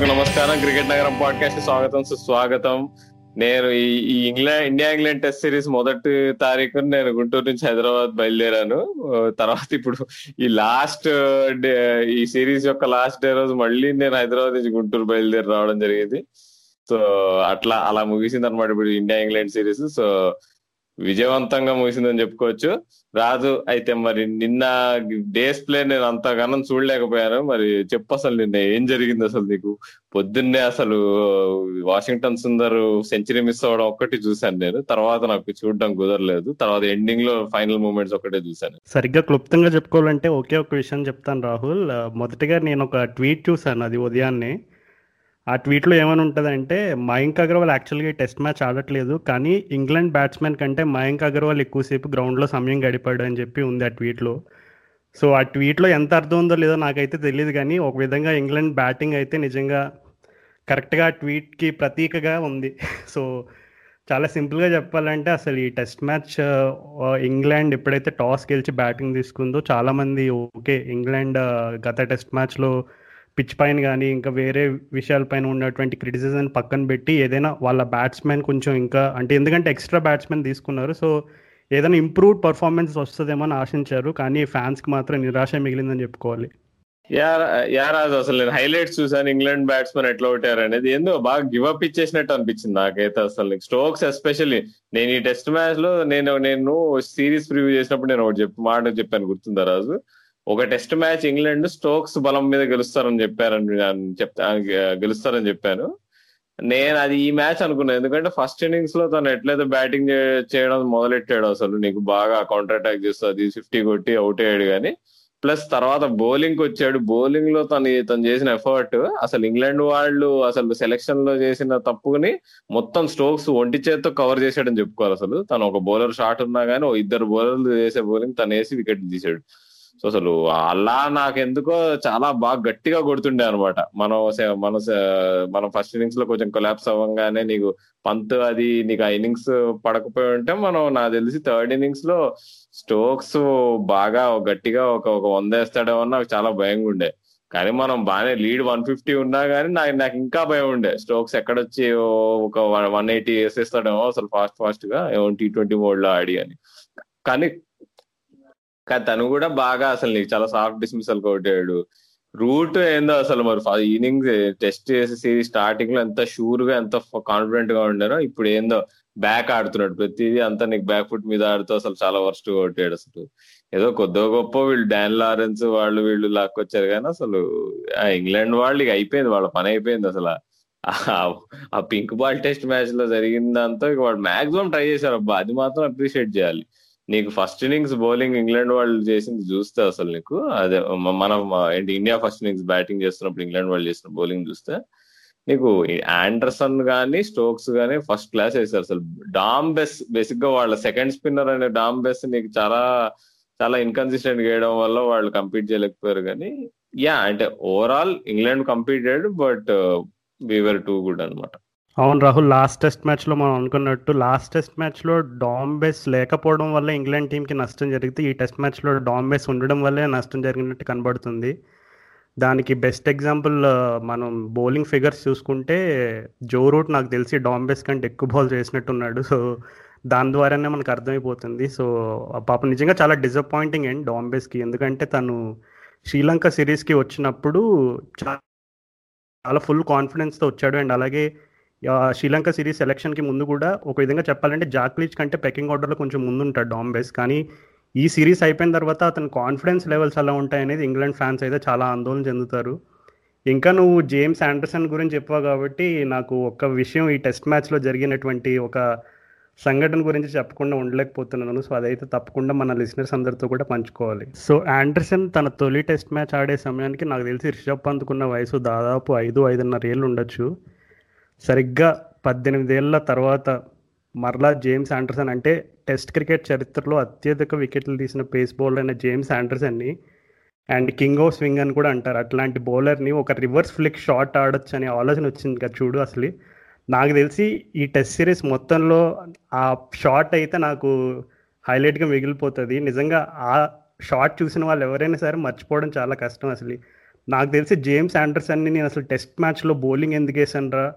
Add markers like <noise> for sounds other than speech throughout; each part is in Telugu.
శ్రోతలకు నమస్కారం. క్రికెట్ నగరం పాడ్కాస్ట్ స్వాగతం సుస్వాగతం. నేను ఈ England India England test series మొదటి తారీఖు నేను గుంటూరు నుంచి హైదరాబాద్ బయలుదేరాను. తర్వాత ఇప్పుడు ఈ లాస్ట్ డే ఈ సిరీస్ యొక్క లాస్ట్ డే రోజు మళ్ళీ నేను హైదరాబాద్ నుంచి గుంటూరు బయలుదేరి రావడం జరిగింది. సో అట్లా అలా ముగిసింది అనమాట ఇప్పుడు ఇండియా ఇంగ్లాండ్ సిరీస్. సో విజయవంతంగా ముగిసిందని చెప్పుకోవచ్చు. రాజు అయితే మరి నిన్న డేస్ ప్లే నేను అంతగానం చూడలేకపోయాను. మరి చెప్పు అసలు నిన్న ఏం జరిగింది అసలు నీకు? పొద్దున్నే అసలు వాషింగ్టన్ సుందర్ సెంచరీ మిస్ అవ్వడం ఒక్కటి చూశాను నేను. తర్వాత నాకు చూడడం కుదరలేదు. తర్వాత ఎండింగ్లో ఫైనల్ మూమెంట్స్ ఒకటే చూశాను. సరిగ్గా క్లుప్తంగా చెప్పుకోవాలంటే ఒకే ఒక విషయం చెప్తాను రాహుల్. మొదటిగా నేను ఒక ట్వీట్ చూశాను అది ఉదయాన్నే. ఆ ట్వీట్లో ఏమని ఉంటుందంటే మయాంక్ అగర్వాల్ యాక్చువల్గా టెస్ట్ మ్యాచ్ ఆడట్లేదు కానీ ఇంగ్లాండ్ బ్యాట్స్మెన్ కంటే మయాంక్ అగర్వాల్ ఎక్కువసేపు గ్రౌండ్లో సమయం గడిపాడు అని చెప్పి ఉంది ఆ ట్వీట్లో. సో ఆ ట్వీట్లో ఎంత అర్థం ఉందో లేదో నాకైతే తెలియదు కానీ ఒక విధంగా ఇంగ్లాండ్ బ్యాటింగ్ అయితే నిజంగా కరెక్ట్గా ఆ ట్వీట్కి ప్రతీకగా ఉంది. <laughs> సో చాలా సింపుల్గా చెప్పాలంటే అసలు ఈ టెస్ట్ మ్యాచ్ ఇంగ్లాండ్ ఎప్పుడైతే టాస్ గెలిచి బ్యాటింగ్ తీసుకుందో చాలామంది ఓకే ఇంగ్లాండ్ గత టెస్ట్ మ్యాచ్లో పిచ్ పైన కానీ ఇంకా వేరే విషయాలపైన ఉన్నటువంటి క్రిటిసిజం పక్కన పెట్టి ఏదైనా వాళ్ళ బ్యాట్స్మెన్ కొంచెం ఇంకా అంటే ఎందుకంటే ఎక్స్ట్రా బ్యాట్స్మెన్ తీసుకున్నారు. సో ఏదైనా ఇంప్రూవ్డ్ పర్ఫార్మెన్స్ వస్తుందేమో అని ఆశించారు. కానీ ఫ్యాన్స్కి మాత్రం నిరాశ మిగిలిందని చెప్పుకోవాలి. యా యా రాజు అసలు నేను హైలైట్స్ చూసాను ఇంగ్లాండ్ బ్యాట్స్మెన్ ఎట్లా కొట్టారు అనేది ఏందో బాగా గివ్ అప్ ఇచ్చేసినట్టు అనిపించింది నాకైతే అసలు. స్టోక్స్ ఎస్పెషల్లీ నేను ఈ టెస్ట్ మ్యాచ్లో నేను నేను సిరీస్ ప్రివ్యూ చేసినప్పుడు నేను ఒకటి చెప్పి మాట చెప్పాను గుర్తుందా రాజు? ఒక టెస్ట్ మ్యాచ్ ఇంగ్లాండ్ స్టోక్స్ బలం మీద గెలుస్తారని చెప్పారని చెప్తా గెలుస్తారని చెప్పాను నేను అది ఈ మ్యాచ్ అనుకున్నాను ఎందుకంటే ఫస్ట్ ఇన్నింగ్స్లో తను ఎట్లయితే బ్యాటింగ్ చేయడం మొదలెట్టాడు అసలు నీకు బాగా కౌంటర్ అటాక్ చేస్తుంది ఫిఫ్టీ కొట్టి అవుట్ అయ్యాడు కానీ ప్లస్ తర్వాత బౌలింగ్ వచ్చాడు. బౌలింగ్లో తను తను చేసిన ఎఫర్ట్ అసలు ఇంగ్లాండ్ వాళ్ళు అసలు సెలెక్షన్లో చేసిన తప్పుని మొత్తం స్ట్రోక్స్ ఒంటి చేత్తో కవర్ చేశాడని చెప్పుకోవాలి అసలు. తను ఒక బౌలర్ షాట్ ఉన్నా కానీ ఇద్దరు బౌలర్లు చేసే బౌలింగ్ తను వేసి వికెట్ తీసాడు సో అసలు అలా నాకెందుకో చాలా బాగా గట్టిగా కొడుతుండే అనమాట మనం మన మనం ఫస్ట్ ఇన్నింగ్స్లో కొంచెం కొలాప్స్ అవ్వగానే నీకు పంత్ అది నీకు ఆ ఇన్నింగ్స్ పడకపోయి ఉంటే మనం నాకు తెలిసి థర్డ్ ఇన్నింగ్స్లో స్టోక్స్ బాగా గట్టిగా ఒక ఒక వంద వేస్తాడేమో నాకు చాలా భయంగా ఉండే. కానీ మనం బాగానే లీడ్ వన్ ఫిఫ్టీ ఉన్నా కానీ నాకు నాకు ఇంకా భయం ఉండే. స్టోక్స్ ఎక్కడొచ్చి ఒక వన్ ఎయిటీ వేసేస్తాడేమో అసలు ఫాస్ట్ ఫాస్ట్గా టీ ట్వంటీ మోడ్లో ఆడి అని. కానీ కానీ తను కూడా బాగా అసలు నీకు చాలా సాఫ్ట్ డిస్మిసల్ కొట్టాడు. రూట్ ఏందో అసలు మరి ఇన్నింగ్స్ టెస్ట్ చేసే సిరీస్ స్టార్టింగ్లో ఎంత షూర్గా ఎంత కాన్ఫిడెంట్గా ఉండేనో ఇప్పుడు ఏందో బ్యాక్ ఆడుతున్నాడు. ప్రతిదీ అంతా నీకు బ్యాక్ ఫుట్ మీద ఆడుతూ అసలు చాలా వర్స్ట్ కొట్టాడు అసలు. ఏదో కొద్దో గొప్ప వీళ్ళు డాన్ లారెన్స్ వాళ్ళు వీళ్ళు లాక్కొచ్చారు కానీ అసలు ఆ ఇంగ్లాండ్ వాళ్ళు ఇక అయిపోయింది వాళ్ళ పని అయిపోయింది అసలు. ఆ- పింక్ బాల్ టెస్ట్ మ్యాచ్లో జరిగిందంతా ఇక వాళ్ళు మాక్సిమం ట్రై చేశారు. అబ్బా అది మాత్రం అప్రిషియేట్ చేయాలి. నీకు ఫస్ట్ ఇన్నింగ్స్ బౌలింగ్ ఇంగ్లాండ్ వాళ్ళు చేసింది చూస్తే అసలు నీకు. అదే మనం ఏంటి ఇండియా ఫస్ట్ ఇన్నింగ్స్ బ్యాటింగ్ చేస్తున్నప్పుడు ఇంగ్లాండ్ వాళ్ళు చేసిన బౌలింగ్ చూస్తే నీకు ఆండర్సన్ గానీ స్టోక్స్ గానీ ఫస్ట్ క్లాస్ వేసారు అసలు. డామ్ బెస్ బేసిక్గా వాళ్ళ సెకండ్ స్పిన్నర్ అనే డామ్ బెస్ నీకు చాలా చాలా ఇన్కన్సిస్టెంట్ చేయడం వల్ల వాళ్ళు కంపీట్ చేయలేకపోయారు కానీ యా అంటే overall England competed but we were too good అన్నమాట. అవును రాహుల్ లాస్ట్ టెస్ట్ మ్యాచ్లో మనం అనుకున్నట్టు లాస్ట్ టెస్ట్ మ్యాచ్లో డాంబేస్ లేకపోవడం వల్ల ఇంగ్లాండ్ టీంకి నష్టం జరిగితే ఈ టెస్ట్ మ్యాచ్లో డాంబేస్ ఉండడం వల్లే నష్టం జరిగినట్టు కనబడుతుంది. దానికి బెస్ట్ ఎగ్జాంపుల్ మనం బౌలింగ్ ఫిగర్స్ చూసుకుంటే జో రూట్ నాకు తెలిసి డాంబేస్ కంటే ఎక్కువ బాల్ చేసినట్టున్నాడు. సో దాని ద్వారానే మనకు అర్థమైపోతుంది. సో పాప నిజంగా చాలా డిసప్పాయింటింగ్ అండ్ డాంబేస్కి ఎందుకంటే తను శ్రీలంక సిరీస్కి వచ్చినప్పుడు చాలా ఫుల్ కాన్ఫిడెన్స్తో వచ్చాడు. అండ్ అలాగే శ్రీలంక సిరీస్ సెలెక్షన్కి ముందు కూడా ఒక విధంగా చెప్పాలంటే జాక్లీచ్ కంటే పెకింగ్ ఆర్డర్లో కొంచెం ముందు ఉంటాడు డాంబేస్ కానీ ఈ సిరీస్ అయిపోయిన తర్వాత అతని కాన్ఫిడెన్స్ లెవెల్స్ ఎలా ఉంటాయనేది ఇంగ్లాండ్ ఫ్యాన్స్ అయితే చాలా ఆందోళన చెందుతారు. ఇంకా నువ్వు జేమ్స్ ఆండర్సన్ గురించి చెప్పావు కాబట్టి నాకు ఒక విషయం ఈ టెస్ట్ మ్యాచ్లో జరిగినటువంటి ఒక సంఘటన గురించి చెప్పకుండా ఉండలేకపోతున్నాను. సో అదైతే తప్పకుండా మన లిసినర్స్ అందరితో కూడా పంచుకోవాలి. సో ఆండర్సన్ తన తొలి టెస్ట్ మ్యాచ్ ఆడే సమయానికి నాకు తెలిసి రిషబ్ పంత్కున్న వయసు దాదాపు ఐదు ఐదున్నర ఏళ్ళు ఉండొచ్చు. సరిగ్గా పద్దెనిమిదేళ్ళ తర్వాత మరలా జేమ్స్ ఆండర్సన్ అంటే టెస్ట్ క్రికెట్ చరిత్రలో అత్యధిక వికెట్లు తీసిన పేస్ బౌలర్ అయిన జేమ్స్ ఆండర్సన్ని అండ్ కింగ్ ఆఫ్ స్వింగ్ అని కూడా అంటారు. అట్లాంటి బౌలర్ని ఒక రివర్స్ ఫ్లిక్ షాట్ ఆడొచ్చు అనే ఆలోచన వచ్చింది కదా చూడు అసలు. నాకు తెలిసి ఈ టెస్ట్ సిరీస్ మొత్తంలో ఆ షాట్ అయితే నాకు హైలైట్గా మిగిలిపోతుంది. నిజంగా ఆ షాట్ చూసిన వాళ్ళు ఎవరైనా సరే మర్చిపోవడం చాలా కష్టం అసలు. నాకు తెలిసి జేమ్స్ ఆండర్సన్ని నేను అసలు టెస్ట్ మ్యాచ్లో బౌలింగ్ ఎందుకు వేసానరా?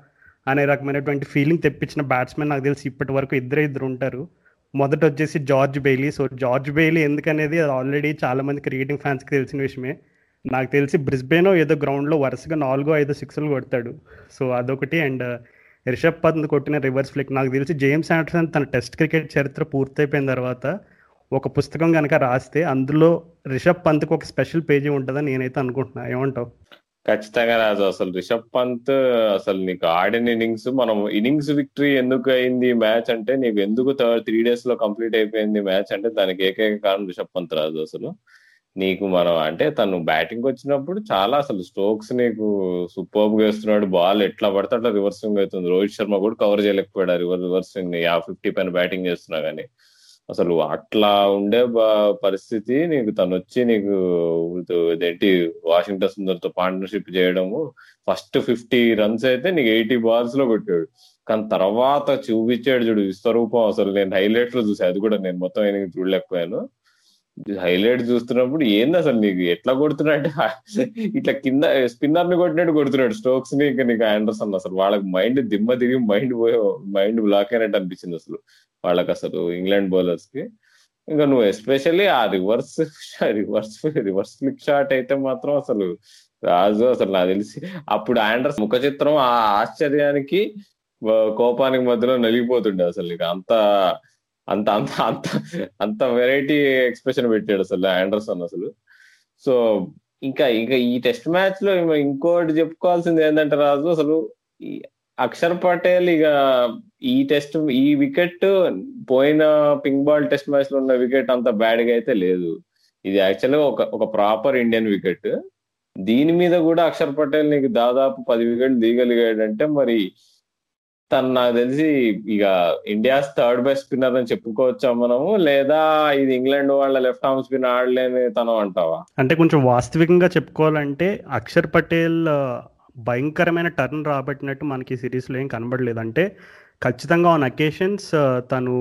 అనే రకమైనటువంటి ఫీలింగ్ తెప్పించిన బ్యాట్స్మెన్ నాకు తెలిసి ఇప్పటి వరకు ఇద్దరే ఇద్దరు ఉంటారు. మొదట వచ్చేసి George Bailey. So George Bailey ఎందుకనేది అది ఆల్రెడీ చాలామంది క్రికెటింగ్ ఫ్యాన్స్కి తెలిసిన విషయమే. నాకు తెలిసి బ్రిస్బేనో ఏదో గ్రౌండ్లో వరుసగా నాలుగో ఐదో సిక్స్లు కొడతాడు. సో అదొకటి అండ్ రిషబ్ పంత్ కొట్టిన రివర్స్ ఫ్లిక్ నాకు తెలిసి జేమ్స్ ఆండర్సన్ తన టెస్ట్ క్రికెట్ చరిత్ర పూర్తయిపోయిన తర్వాత ఒక పుస్తకం కనుక రాస్తే అందులో రిషబ్ పంత్కి ఒక స్పెషల్ పేజీ ఉంటుందని నేనైతే అనుకుంటున్నాను ఏమంటావు? ఖచ్చితంగా రాజు. అసలు రిషబ్ పంత్ అసలు నీకు ఆడిన ఇన్నింగ్స్ మనం ఇన్నింగ్స్ విక్టరీ ఎందుకు అయింది మ్యాచ్ అంటే నీకు ఎందుకు త్రీ డేస్లో కంప్లీట్ అయిపోయింది మ్యాచ్ అంటే దానికి ఏకైక కారణం రిషబ్ పంత్ రాజు అసలు. నీకు మనం అంటే తను బ్యాటింగ్ వచ్చినప్పుడు చాలా అసలు స్టోక్స్ నీకు సూపర్బ్ వేస్తున్నాడు. బాల్ ఎట్లా పడితే అట్లా రివర్సింగ్ అవుతుంది. రోహిత్ శర్మ కూడా కవర్ చేయలేకపోయాడు రివర్ రివర్సింగ్ స్వింగ్ ఫిఫ్టీ పైన బ్యాటింగ్ చేస్తున్నా కానీ. అసలు అట్లా ఉండే పరిస్థితి. నీకు తను వచ్చి నీకు ఇదేంటి వాషింగ్టన్ సుందర్తో పార్ట్నర్షిప్ చేయడము ఫస్ట్ ఫిఫ్టీ రన్స్ అయితే నీకు ఎయిటీ బాల్స్లో కొట్టాడు. కానీ తర్వాత చూపించాడు చూడు విశ్వరూపం అసలు. నేను హైలైట్లో చూసాను అది కూడా నేను మొత్తం ఏమి చూడలేకపోయాను. హైలైట్ చూస్తున్నప్పుడు ఏంది అసలు నీకు ఎట్లా కొడుతున్నాడు? <laughs> ఇట్లా కింద స్పిన్నర్ని కొట్టినట్టు కొడుతున్నాడు. స్టోక్స్ని ఇంకా నీకు ఆండర్సన్ అసలు. వాళ్ళకి మైండ్ దిమ్మ తిరిగి మైండ్ పోయే మైండ్ బ్లాక్ అయినట్టు అనిపించింది అసలు. వాళ్ళకి అసలు ఇంగ్లాండ్ బౌలర్స్కి ఇంకా నువ్వు ఎస్పెషల్లీ ఆ reverse reverse reverse flick shot అయితే మాత్రం అసలు రాజు అసలు నాకు తెలిసి అప్పుడు ఆండర్స్ ముఖ చిత్రం ఆ ఆశ్చర్యానికి కోపానికి మధ్యలో నలిగిపోతుండే అసలు ఇక అంత అంత అంత అంత అంత వెరైటీ ఎక్స్ప్రెషన్ పెట్టాడు అసలు ఆండర్సన్ అసలు. సో ఇంకా ఇంకా ఈ టెస్ట్ మ్యాచ్లో ఇంకోటి చెప్పుకోవాల్సింది ఏంటంటే రాజు అసలు అక్షర్ పటేల్ ఇక ఈ టెస్ట్ ఈ వికెట్ పోయిన పింక్ బాల్ టెస్ట్ మ్యాచ్లో ఉన్న వికెట్ అంత బ్యాడ్గా అయితే లేదు. ఇది యాక్చువల్గా ఒక ఒక ప్రాపర్ ఇండియన్ వికెట్. దీని మీద కూడా అక్షర్ పటేల్ నీకు దాదాపు పది వికెట్లు దిగలిగాడంటే మరి తను నాకు తెలిసి ఇక ఇండియాస్ థర్డ్ బెస్ట్ స్పిన్నర్ అని చెప్పుకోవచ్చా మనము? లేదా ఇది ఇంగ్లాండ్ వాళ్ళ లెఫ్ట్ ఆర్మ్ స్పిన్ ఆడలేని తనం అంటావా? అంటే కొంచెం వాస్తవికంగా చెప్పుకోవాలంటే అక్షర్ పటేల్ భయంకరమైన టర్న్ రాబట్టినట్టు మనకి సిరీస్లో ఏం కనబడలేదు. అంటే ఖచ్చితంగా ఆన్ అకేషన్స్ తను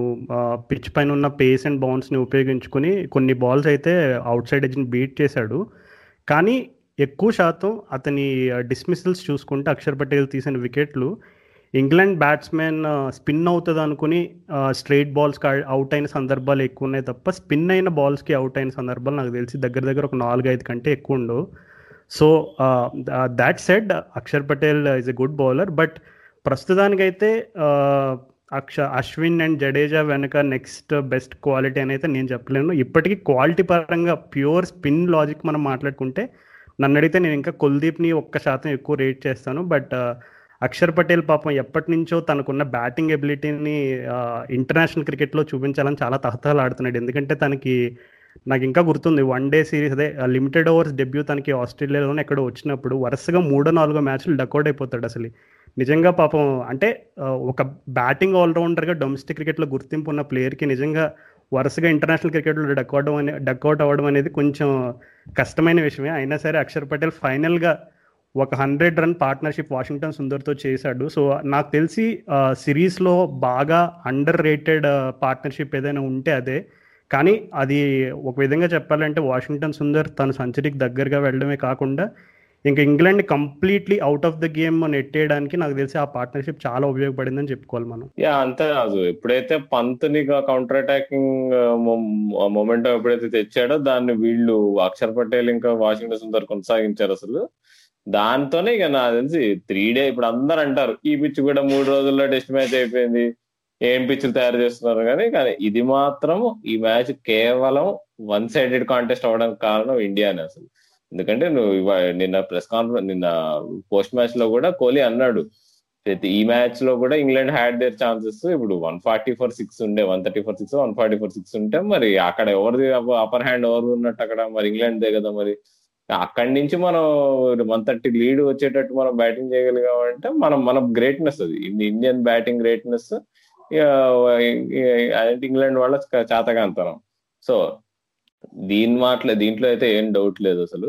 పిచ్ పైన ఉన్న పేస్ అండ్ బౌన్స్ని ఉపయోగించుకుని కొన్ని బాల్స్ అయితే అవుట్ సైడ్ ఎడ్జ్ని బీట్ చేశాడు. కానీ ఎక్కువ శాతం అతని డిస్మిసల్స్ చూసుకుంటే అక్షర్ పటేల్ తీసిన వికెట్లు ఇంగ్లాండ్ బ్యాట్స్మెన్ స్పిన్ అవుతుంది అనుకుని స్ట్రైట్ బాల్స్కి అవుట్ అయిన సందర్భాలు ఎక్కువ ఉన్నాయి తప్ప స్పిన్ అయిన బాల్స్కి అవుట్ అయిన సందర్భాలు నాకు తెలిసి దగ్గర దగ్గర ఒక నాలుగు ఐదు కంటే ఎక్కువ ఉండవు. So that said Akshar Patel is a good bowler but ప్రస్తుతానికైతే uh, అక్ష అశ్విన్ అండ్ జడేజా వెనక నెక్స్ట్ బెస్ట్ క్వాలిటీ అని అయితే నేను చెప్పలేను. ఇప్పటికీ క్వాలిటీ పరంగా ప్యూర్ స్పిన్ లాజిక్ మనం మాట్లాడుకుంటే నన్ను అడిగితే నేను ఇంకా కుల్దీప్ని ఒక్క శాతం ఎక్కువ రేట్ చేస్తాను. బట్ uh, అక్షర్ పటేల్ పాపం ఎప్పటి నుంచో తనకున్న బ్యాటింగ్ ఎబిలిటీని ఇంటర్నేషనల్ క్రికెట్లో చూపించాలని చాలా తహతహలాడుతున్నాడు. ఎందుకంటే తనకి నాకు ఇంకా గుర్తుంది వన్ డే సిరీస్ అదే లిమిటెడ్ ఓవర్స్ డెబ్యూ తనకి ఆస్ట్రేలియాలోనే ఎక్కడ వచ్చినప్పుడు వరుసగా మూడో నాలుగో మ్యాచ్లు డకౌట్ అయిపోతాడు అసలు. నిజంగా పాపం అంటే ఒక బ్యాటింగ్ ఆల్రౌండర్గా డొమెస్టిక్ క్రికెట్లో గుర్తింపు ఉన్న ప్లేయర్కి నిజంగా వరుసగా ఇంటర్నేషనల్ క్రికెట్లో డక్అట్ అనే డక్అట్ అవ్వడం అనేది కొంచెం కష్టమైన విషయమే. అయినా సరే అక్షర్ పటేల్ ఫైనల్గా ఒక హండ్రెడ్ రన్ పార్ట్నర్షిప్ వాషింగ్టన్ సుందర్తో చేశాడు. సో నాకు తెలిసి సిరీస్లో బాగా అండర్ రేటెడ్ పార్ట్నర్షిప్ ఏదైనా ఉంటే అదే. కానీ అది ఒక విధంగా చెప్పాలంటే వాషింగ్టన్ సుందర్ తన సెంచరీకి దగ్గరగా వెళ్ళడమే కాకుండా ఇంకా England completely out of the game నెట్టేయడానికి నాకు తెలిసి ఆ పార్ట్నర్షిప్ చాలా ఉపయోగపడిందని చెప్పుకోవాలి మనం. యా అంతే కాదు ఎప్పుడైతే పంత్ని కౌంటర్ అటాకింగ్ మూమెంట్ ఎప్పుడైతే తెచ్చాడో దాన్ని వీళ్ళు అక్షర్ పటేల్ ఇంకా వాషింగ్టన్ సుందర్ కొనసాగించారు అసలు. దాంతోనే ఇక నాకు తెలిసి త్రీ డే ఇప్పుడు అందరు అంటారు ఈ పిచ్ కూడా మూడు రోజుల్లో టెస్ట్ మ్యాచ్ అయిపోయింది. ఏం పిచ్చులు తయారు చేస్తున్నారు కానీ కానీ ఇది మాత్రం ఈ మ్యాచ్ కేవలం వన్ సైడెడ్ కాంటెస్ట్ అవడానికి కారణం ఇండియానే అసలు. ఎందుకంటే నువ్వు నిన్న ప్రెస్ కాన్ఫరెన్స్ నిన్న పోస్ట్ మ్యాచ్లో కూడా కోహ్లీ అన్నాడు ఈ మ్యాచ్లో కూడా ఇంగ్లాండ్ హ్యాడ్ దేర్ ఛాన్సెస్ ఇప్పుడు వన్ ఫార్టీ ఫోర్ సిక్స్ ఉండే one thirty four six one forty four six ఉంటే మరి అక్కడ ఎవరిది అప్పర్ హ్యాండ్ ఎవరు ఉన్నట్టు అక్కడ మరి ఇంగ్లాండ్దే కదా మరి. అక్కడి నుంచి మనం వన్ థర్టీ లీడ్ వచ్చేటట్టు మనం బ్యాటింగ్ చేయగలిగామంటే మనం మన గ్రేట్నెస్ అది. ఇండియన్ బ్యాటింగ్ గ్రేట్నెస్ ఇంగ్లాండ్ వాళ్ళ చాతకాంతనం సో దీని మాటలే దీంట్లో అయితే ఏం డౌట్ లేదు అసలు.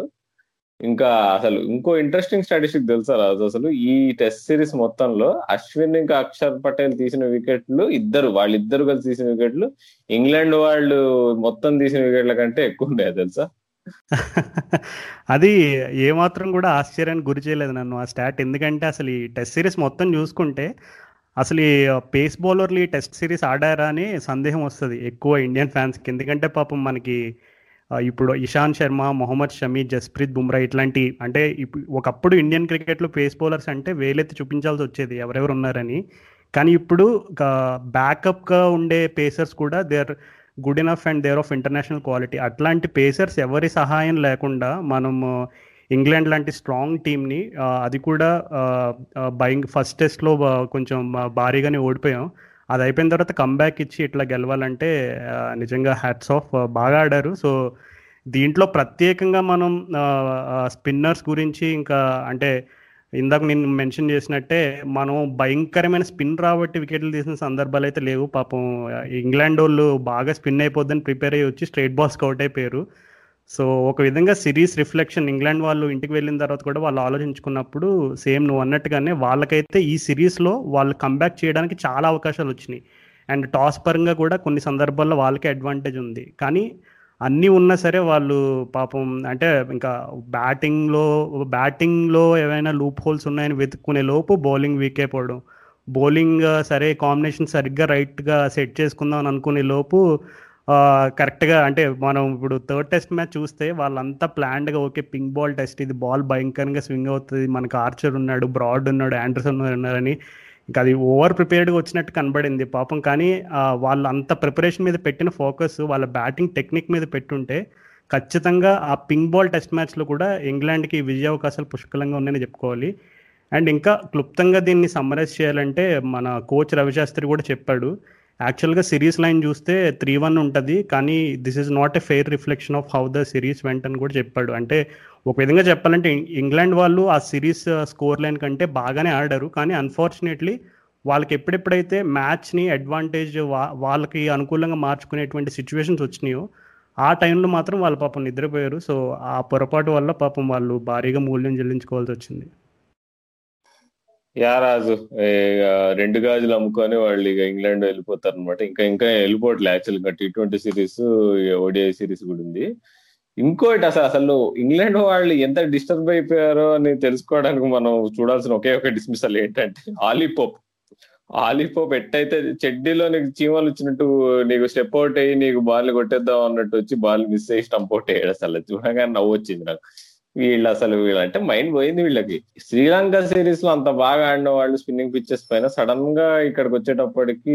ఇంకా అసలు ఇంకో ఇంట్రెస్టింగ్ స్టాటిస్టిక్ తెలుసా రాజు? అసలు ఈ టెస్ట్ సిరీస్ మొత్తంలో అశ్విన్ ఇంకా అక్షర్ పటేల్ తీసిన వికెట్లు ఇద్దరు వాళ్ళిద్దరు కలిసి తీసిన వికెట్లు ఇంగ్లాండ్ వాళ్ళు మొత్తం తీసిన వికెట్ల కంటే ఎక్కువ ఉన్నాయి తెలుసా? <laughs> అది ఏమాత్రం కూడా ఆశ్చర్యానికి గురి చేయలేదు నన్ను ఆ స్టాట్ ఎందుకంటే అసలు ఈ టెస్ట్ సిరీస్ మొత్తం చూసుకుంటే అసలు ఈ పేస్ బౌలర్లు ఈ టెస్ట్ సిరీస్ ఆడారా అని సందేహం వస్తుంది ఎక్కువ ఇండియన్ ఫ్యాన్స్కి. ఎందుకంటే పాపం మనకి ఇప్పుడు ఇషాంత్ శర్మ మొహమ్మద్ షమీ జస్ప్రీత్ బుమ్రా ఇట్లాంటి అంటే ఒకప్పుడు ఇండియన్ క్రికెట్లో పేస్ బౌలర్స్ అంటే వేలెత్తి చూపించాల్సి వచ్చేది ఎవరెవరు ఉన్నారని. కానీ ఇప్పుడు బ్యాకప్గా ఉండే పేసర్స్ కూడా they're good enough and they're of international quality. అట్లాంటి పేసర్స్ ఎవరి సహాయం లేకుండా మనము ఇంగ్లాండ్ లాంటి స్ట్రాంగ్ టీంని అది కూడా బయింగ్ ఫస్ట్ టెస్ట్లో కొంచెం భారీగానే ఓడిపోయాం. అది అయిపోయిన తర్వాత కంబ్యాక్ ఇచ్చి ఇట్లా గెలవాలంటే నిజంగా హ్యాట్స్ ఆఫ్ బాగా ఆడారు. సో దీంట్లో ప్రత్యేకంగా మనం స్పిన్నర్స్ గురించి ఇంకా అంటే ఇందాక నేను మెన్షన్ చేసినట్టే మనం భయంకరమైన స్పిన్ రాబట్టి వికెట్లు తీసిన సందర్భాలు అయితే లేవు. పాపం ఇంగ్లాండ్ వాళ్ళు బాగా స్పిన్ అయిపోద్దని ప్రిపేర్ అయ్యి వచ్చి స్ట్రైట్ బాల్స్కి అవుట్ అయిపోయారు. సో ఒక విధంగా సిరీస్ రిఫ్లెక్షన్ ఇంగ్లాండ్ వాళ్ళు ఇంటికి వెళ్ళిన తర్వాత కూడా వాళ్ళు ఆలోచించుకున్నప్పుడు సేమ్ నువ్వు అన్నట్టుగానే వాళ్ళకైతే ఈ సిరీస్లో వాళ్ళు కంబ్యాక్ చేయడానికి చాలా అవకాశాలు వచ్చినాయి. అండ్ టాస్ పరంగా కూడా కొన్ని సందర్భాల్లో వాళ్ళకే అడ్వాంటేజ్ ఉంది. కానీ అన్నీ ఉన్నా సరే వాళ్ళు పాపం అంటే ఇంకా బ్యాటింగ్లో బ్యాటింగ్లో ఏవైనా లూప్ హోల్స్ ఉన్నాయని వెతుక్కునే లోపు బౌలింగ్ వీక్ అయిపోవడం. బౌలింగ్ సరే కాంబినేషన్ సరిగ్గా రైట్గా సెట్ చేసుకుందాం అని అనుకునే లోపు కరెక్ట్గా అంటే మనం ఇప్పుడు థర్డ్ టెస్ట్ మ్యాచ్ చూస్తే వాళ్ళంతా ప్లాన్డ్గా ఓకే పింక్ బాల్ టెస్ట్ ఇది బాల్ భయంకరంగా స్వింగ్ అవుతుంది మనకు ఆర్చర్ ఉన్నాడు బ్రాడ్ ఉన్నాడు ఆండర్సన్ ఉన్నారని ఇంకా అది ఓవర్ ప్రిపేర్డ్గా వచ్చినట్టు కనబడింది పాపం. కానీ వాళ్ళు అంత ప్రిపరేషన్ మీద పెట్టిన ఫోకస్ వాళ్ళ బ్యాటింగ్ టెక్నిక్ మీద పెట్టుంటే ఖచ్చితంగా ఆ పింక్ బాల్ టెస్ట్ మ్యాచ్లో కూడా ఇంగ్లాండ్కి విజయ అవకాశాలు పుష్కలంగా ఉన్నాయని చెప్పుకోవాలి. అండ్ ఇంకా క్లుప్తంగా దీన్ని సమ్మరైజ్ చేయాలంటే మన కోచ్ రవిశాస్త్రి కూడా చెప్పాడు యాక్చువల్గా సిరీస్ లైన్ చూస్తే త్రీ వన్ ఉంటుంది కానీ this is not a fair reflection of how the series went అని కూడా చెప్పాడు. అంటే ఒక విధంగా చెప్పాలంటే ఇంగ్లాండ్ వాళ్ళు ఆ సిరీస్ స్కోర్ లైన్ కంటే బాగానే ఆడారు కానీ అన్ఫార్చునేట్లీ వాళ్ళకి ఎప్పుడెప్పుడైతే మ్యాచ్ని అడ్వాంటేజ్ వా వాళ్ళకి అనుకూలంగా మార్చుకునేటువంటి సిచ్యువేషన్స్ వచ్చినాయో ఆ టైంలో మాత్రం వాళ్ళు పాపం నిద్రపోయారు. సో ఆ పొరపాటు వల్ల పాపం వాళ్ళు భారీగా మూల్యం చెల్లించుకోవాల్సి వచ్చింది. యా రాజు. రెండు గాజులు అమ్ముకొని వాళ్ళు ఇక ఇంగ్లాండ్ వెళ్ళిపోతారు అనమాట ఇంకా ఇంకా వెళ్ళిపోవట్లే యాక్చువల్ ఇంకా T twenty series ODI series కూడా ఉంది. ఇంకోటి అసలు అసలు ఇంగ్లాండ్ వాళ్ళు ఎంత డిస్టర్బ్ అయిపోయారో అని తెలుసుకోవడానికి మనం చూడాల్సిన ఒకే ఒక డిస్మిసల్ ఏంటంటే ఆలీపోప్ ఆలీపోప్ ఎట్టయితే చెడ్డీలో నీకు చీమలు వచ్చినట్టు నీకు స్టెప్ అవుట్ అయ్యి నీకు బాల్ కొట్టేద్దాం అన్నట్టు వచ్చి బాల్ మిస్ అయ్యి స్టంప్ అవుట్ అయ్యాడు అసలు. చూడగానే నవ్వు వచ్చింది నాకు. వీళ్ళు అసలు వీళ్ళు అంటే మైండ్ పోయింది వీళ్ళకి. శ్రీలంక సిరీస్లో అంత బాగా ఆడిన వాళ్ళు స్పిన్నింగ్ పిచ్చెస్ పైన సడన్గా ఇక్కడికి వచ్చేటప్పటికి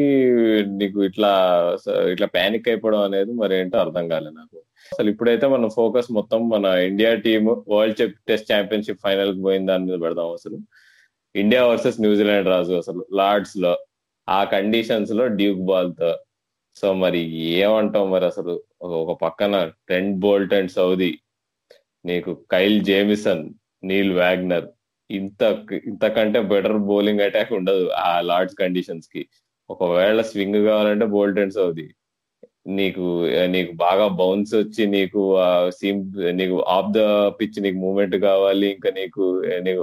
నీకు ఇట్లా ఇట్లా పానిక్ అయిపోవడం అనేది మరి ఏంటో అర్థం కాలే నాకు. అసలు ఇప్పుడైతే మనం ఫోకస్ మొత్తం మన India team world test championship ఫైనల్కి పోయిన దాని మీద పెడదాం అసలు. ఇండియా వర్సెస్ న్యూజిలాండ్ రాజు అసలు. లార్డ్స్లో ఆ కండిషన్స్లో డ్యూక్ బాల్తో సో మరి ఏమంటాం మరి అసలు? ఒక- ఒక పక్కన టెంట్ బోల్ట్ అండ్ సౌదీ. నీకు కైల్ జేమిసన్ నీల్ వ్యాగ్నర్ ఇంత ఇంతకంటే బెటర్ బౌలింగ్ అటాక్ ఉండదు ఆ లార్డ్స్ కండిషన్స్కి. ఒకవేళ స్వింగ్ కావాలంటే బోల్టెన్స్ అవుది నీకు నీకు బాగా బౌన్స్ వచ్చి నీకు సీమ్ నీకు ఆఫ్ ద పిచ్ నీకు మూమెంట్ కావాలి ఇంకా నీకు నీకు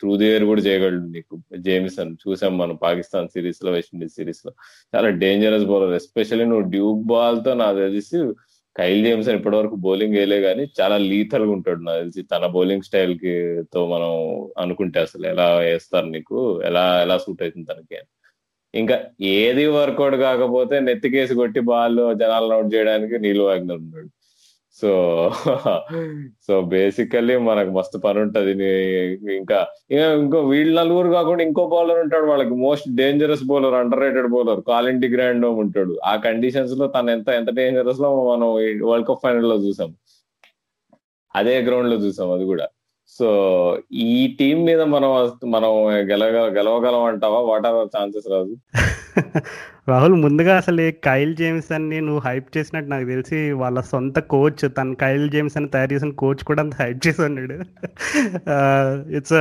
త్రూ ది ఎయిర్ కూడా చేయగలడు నీకు జేమిసన్ చూసాం మనం పాకిస్తాన్ సిరీస్లో వెస్టిండీస్ సిరీస్లో. చాలా డేంజరస్ బౌలర్ ఎస్పెషల్లీ నువ్వు డ్యూక్ బాల్తో నాకు తెలిసి కైల్ జేమ్సన్ ఇప్పటి వరకు బౌలింగ్ వేయలే కానీ చాలా లీథల్గా ఉంటాడు నాకు తెలిసి. తన బౌలింగ్ స్టైల్కి తో మనం అనుకుంటే అసలు ఎలా వేస్తారు నీకు? ఎలా ఎలా సూట్ అవుతుంది తనకి ఇంకా ఏది వర్కౌట్ కాకపోతే నెత్తికేసి కొట్టి బాల్ జనాలను అవుట్ చేయడానికి నీళ్ళు వాగ్నర్ ఉన్నాడు. సో సో బేసికల్లీ మనకు మస్తు పని ఉంటది నీ- ఇంకా ఇంకా ఇంకో వీళ్ళు నలుగురు కాకుండా ఇంకో బౌలర్ ఉంటాడు వాళ్ళకి. Most dangerous bowler underrated bowler Colin de Grandhomme ఉంటాడు. ఆ కండిషన్స్లో తను ఎంత ఎంత డేంజరస్లో మనం వరల్డ్ కప్ ఫైనల్లో చూసాం. అదే గ్రౌండ్లో చూసాం అది కూడా. సో ఈ టీం మీద మనం మనం గెలవ గెలవగలం అంటావా? What are chances Raju? <laughs> Rahul ముందుగా అసలు కైల్ జేమ్స్ అని నువ్వు హైప్ చేసినట్టు నాకు తెలిసి వాళ్ళ సొంత కోచ్ తన కైల్ జేమ్స్ అని తయారు చేసిన కోచ్ కూడా అంత హైప్ చేసి ఉన్నాడు. ఇట్స్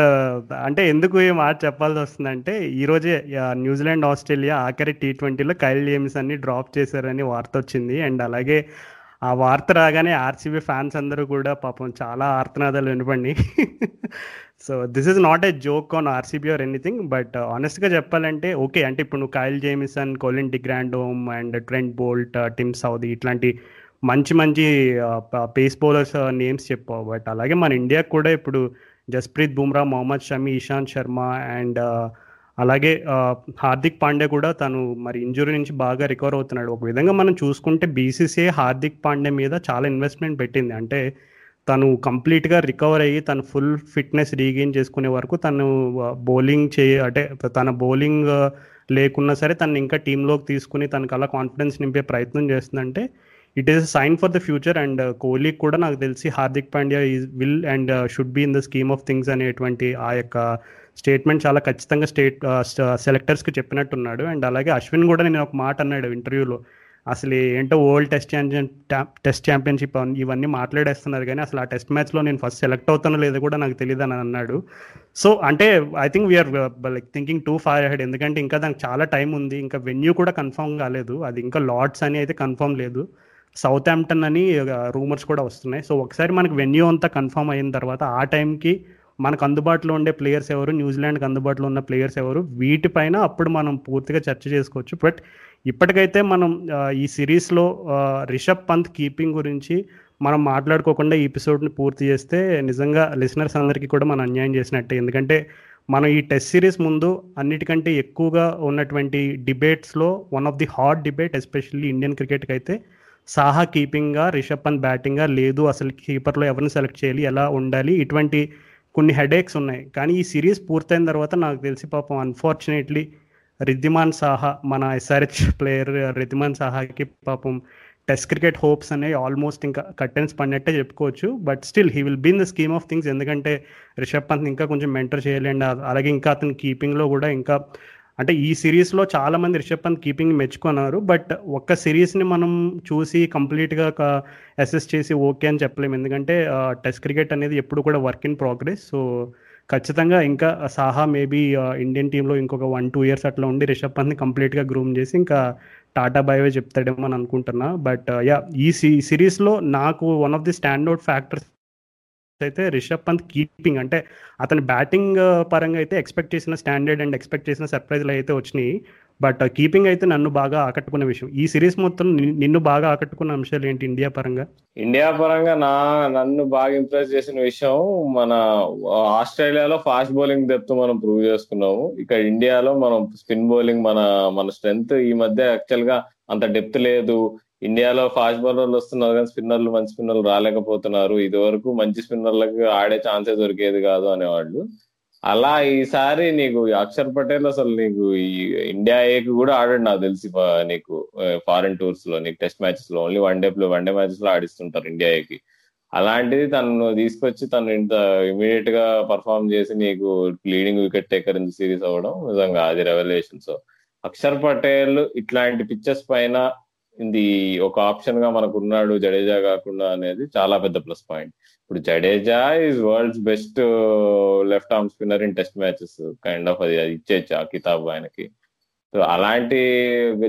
అంటే ఎందుకు ఈ మాట చెప్పాల్సి వస్తుందంటే ఈరోజే న్యూజిలాండ్ ఆస్ట్రేలియా ఆఖరి టీ ట్వంటీలో కైల్ జేమ్స్ అన్ని డ్రాప్ చేశారని వార్త వచ్చింది. అండ్ అలాగే ఆ వార్త రాగానే ఆర్సీబీ ఫ్యాన్స్ అందరూ కూడా పాపం చాలా ఆర్తనాదాలు వినపండి <laughs> so this is not a joke on RCB or anything but ఆనెస్ట్గా చెప్పాలంటే ఓకే అంటే ఇప్పుడు నువ్వు Kyle Jamieson Colin de Grandhomme and Trent Boult Tim Southee ఇట్లాంటి మంచి మంచి పేస్ బౌలర్స్ నేమ్స్ చెప్పావు. బట్ అలాగే మన ఇండియాకి కూడా ఇప్పుడు జస్ప్రీత్ బుమ్రా మొహమ్మద్ షమి ఇషాంత్ శర్మ అండ్ అలాగే హార్దిక్ పాండే కూడా తను మరి ఇంజురీ నుంచి బాగా రికవర్ అవుతున్నాడు. ఒక విధంగా మనం చూసుకుంటే బీసీసీఐ హార్దిక్ పాండే మీద చాలా ఇన్వెస్ట్మెంట్ పెట్టింది. అంటే తను కంప్లీట్గా రికవర్ అయ్యి తను ఫుల్ ఫిట్నెస్ రీగెయిన్ చేసుకునే వరకు తను బౌలింగ్ చే అంటే తన బౌలింగ్ లేకున్నా సరే తను ఇంకా టీంలోకి తీసుకుని తనకు అలా కాన్ఫిడెన్స్ నింపే ప్రయత్నం చేస్తుందంటే it is sign for the future. And Kohli కూడా నాకు తెలిసి Hardik Pandya is will and should be in the scheme of things అనేటువంటి ఆ యొక్క స్టేట్మెంట్ చాలా ఖచ్చితంగా స్టేట్ సెలెక్టర్స్కి చెప్పినట్టున్నాడు. అండ్ అలాగే అశ్విన్ కూడా నేను ఒక మాట అన్నాడు ఇంటర్వ్యూలో. అసలు ఏంటో world test champion test championship ఇవన్నీ మాట్లాడేస్తున్నారు కానీ అసలు ఆ టెస్ట్ మ్యాచ్లో నేను ఫస్ట్ సెలెక్ట్ అవుతానో లేదో కూడా నాకు తెలియదు అని అన్నాడు. సో అంటే I think we're like thinking too far ahead ఎందుకంటే ఇంకా దానికి చాలా టైం ఉంది. ఇంకా వెన్యూ కూడా కన్ఫర్మ్ కాలేదు. అది ఇంకా లాడ్స్ అని అయితే కన్ఫర్మ్ లేదు. సౌత్ ఆంప్టన్ అని రూమర్స్ కూడా వస్తున్నాయి. సో ఒకసారి మనకు వెన్యూ అంతా కన్ఫర్మ్ అయిన తర్వాత ఆ టైంకి మనకు అందుబాటులో ఉండే ప్లేయర్స్ ఎవరు న్యూజిలాండ్కి అందుబాటులో ఉన్న ప్లేయర్స్ ఎవరు వీటిపైన అప్పుడు మనం పూర్తిగా చర్చ చేసుకోవచ్చు. బట్ ఇప్పటికైతే మనం ఈ సిరీస్లో రిషబ్ పంత్ కీపింగ్ గురించి మనం మాట్లాడుకోకుండా ఈ ఎపిసోడ్ని పూర్తి చేస్తే నిజంగా లిసనర్స్ అందరికీ కూడా మనం అన్యాయం చేసినట్టే. ఎందుకంటే మనం ఈ టెస్ట్ సిరీస్ ముందు అన్నిటికంటే ఎక్కువగా ఉన్నటువంటి డిబేట్స్లో one of the hot debate especially Indian క్రికెట్కి అయితే సాహా కీపింగ్గా రిషబ్ పంత్ బ్యాటింగ్గా లేదు. అసలు కీపర్లో ఎవరిని సెలెక్ట్ చేయాలి ఎలా ఉండాలి ఇటువంటి కొన్ని హెడేక్స్ ఉన్నాయి. కానీ ఈ సిరీస్ పూర్తయిన తర్వాత నాకు తెలిసి పాపం అన్ఫార్చునేట్లీ రిద్దిమాన్ సాహా మన ఎస్ఆర్హెచ్ ప్లేయర్ రిద్దిమాన్ సాహాకి పాపం టెస్ట్ క్రికెట్ హోప్స్ అనేవి ఆల్మోస్ట్ ఇంకా కట్టెన్స్ పడినట్టే చెప్పుకోవచ్చు. But still he will be in the scheme of things ఎందుకంటే రిషబ్ పంత్ ఇంకా కొంచెం మెంటర్ చేయాలి అండ్ అలాగే ఇంకా అతని కీపింగ్లో కూడా ఇంకా అంటే ఈ సిరీస్లో చాలామంది రిషబ్ పంత్ కీపింగ్ మెచ్చుకున్నారు. బట్ ఒక్క సిరీస్ని మనం చూసి కంప్లీట్గా అసెస్ చేసి ఓకే అని చెప్పలేము. ఎందుకంటే టెస్ట్ క్రికెట్ అనేది ఎప్పుడు కూడా వర్క్ ఇన్ ప్రోగ్రెస్ సో ఖచ్చితంగా ఇంకా సాహా మేబీ ఇండియన్ టీంలో ఇంకొక వన్ టూ ఇయర్స్ అట్లా ఉండి రిషబ్ పంత్ని కంప్లీట్గా గ్రూమ్ చేసి ఇంకా టాటా బైవే చెప్తాడేమో అని అనుకుంటున్నా. బట్ యా ఈ సిరీస్లో నాకు one of the stand factors అయితే రిషబ్ పంత్ కీపింగ్ అంటే అతని బ్యాటింగ్ uh, పరంగా అయితే ఎక్స్పెక్ట్ చేసిన స్టాండర్డ్ అండ్ ఎక్స్పెక్ట్ చేసిన సర్ప్రైజ్లు అయితే వచ్చినాయి. బట్ కీపింగ్ uh, అయితే నన్ను బాగా ఆకట్టుకున్న విషయం. ఈ సిరీస్ మొత్తం నిన్ను బాగా ఆకట్టుకున్న అంశాలు ఏంటి ఇండియా పరంగా? ఇండియా పరంగా నా నన్ను బాగా ఇంప్రెస్ చేసిన విషయం మన uh, ఆస్ట్రేలియాలో ఫాస్ట్ బౌలింగ్ డెప్త్ మనం ప్రూవ్ చేసుకున్నాము. ఇక్కడ ఇండియాలో మనం స్పిన్ బౌలింగ్ మన మన స్ట్రెంగ్త్ ఈ మధ్య యాక్చువల్గా అంత డెప్త్ లేదు. ఇండియాలో ఫాస్ట్ బౌలర్లు వస్తున్నారు కానీ స్పిన్నర్లు మంచి స్పిన్నర్లు రాలేకపోతున్నారు. ఇది వరకు మంచి స్పిన్నర్లకు ఆడే ఛాన్సే దొరికేది కాదు అనేవాళ్ళు. అలా ఈసారి నీకు అక్షర్ పటేల్ అసలు నీకు ఈ ఇండియా ఏకి కూడా ఆడాడు నాకు తెలిసి నీకు ఫారెన్ టూర్స్లో నీకు test మ్యాచెస్లో only one day one day మ్యాచెస్లో ఆడిస్తుంటారు ఇండియా ఏకి అలాంటిది తను తీసుకొచ్చి తను ఇంత ఇమీడియట్గా పర్ఫామ్ చేసి నీకు leading wicket taker in series అవ్వడం నిజంగా అది రెవల్యూషన్ సో అక్షర్ పటేల్ ఇట్లాంటి పిక్చర్స్ పైన ఇది ఒక ఆప్షన్గా మనకు ఉన్నాడు జడేజా కాకుండా అనేది చాలా పెద్ద ప్లస్ పాయింట్ ఇప్పుడు Jadeja is world's best left arm spinner in test matches kind of అది ఇచ్చేచ్చు ఆ కితాబ్ ఆయనకి. సో అలాంటి